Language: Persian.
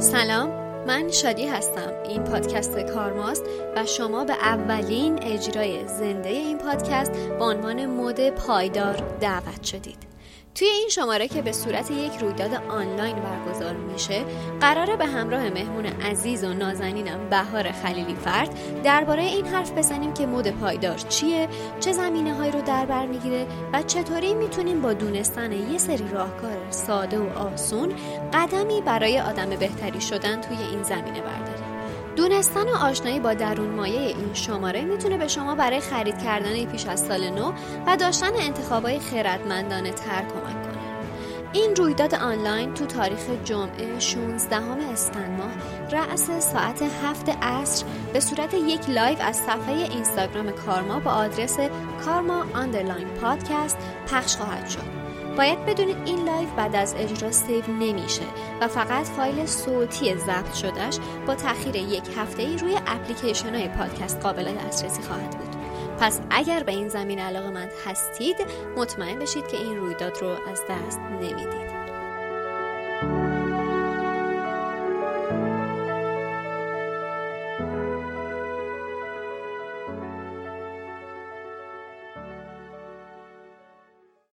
سلام من شادی هستم. این پادکست کارماست و شما به اولین اجرای زنده این پادکست با عنوان مد پایدار دعوت شدید. توی این شماره که به صورت یک رویداد آنلاین برگزار میشه قراره به همراه مهمون عزیز و نازنینم بهار خلیلی فرد درباره این حرف بزنیم که مد پایدار چیه چه زمینه هایی رو در بر می‌گیره و چطوری می‌تونیم با دونستن یه سری راهکار ساده و آسون قدمی برای آدم بهتری شدن توی این زمینه برداریم. دونستن و آشنایی با درون مایه این شماره می‌تونه به شما برای خرید کردن پیش از سال نو و داشتن انتخابای خردمندانه تر کمک کنه. این رویداد آنلاین تو تاریخ جمعه 16 اسفند ماه رأس ساعت هفت عصر به صورت یک live از صفحه اینستاگرام کارما با آدرس karma underline podcast پخش خواهد شد. باید بدونید این live بعد از اجرا save نمیشه و فقط فایل صوتی ضبط شدهش با تاخیر یک هفته ای روی اپلیکیشن های پادکست قابل دسترسی خواهد بود. پس اگر به این زمینه علاقه مند هستید مطمئن بشید که این رویداد رو از دست نمی‌دید.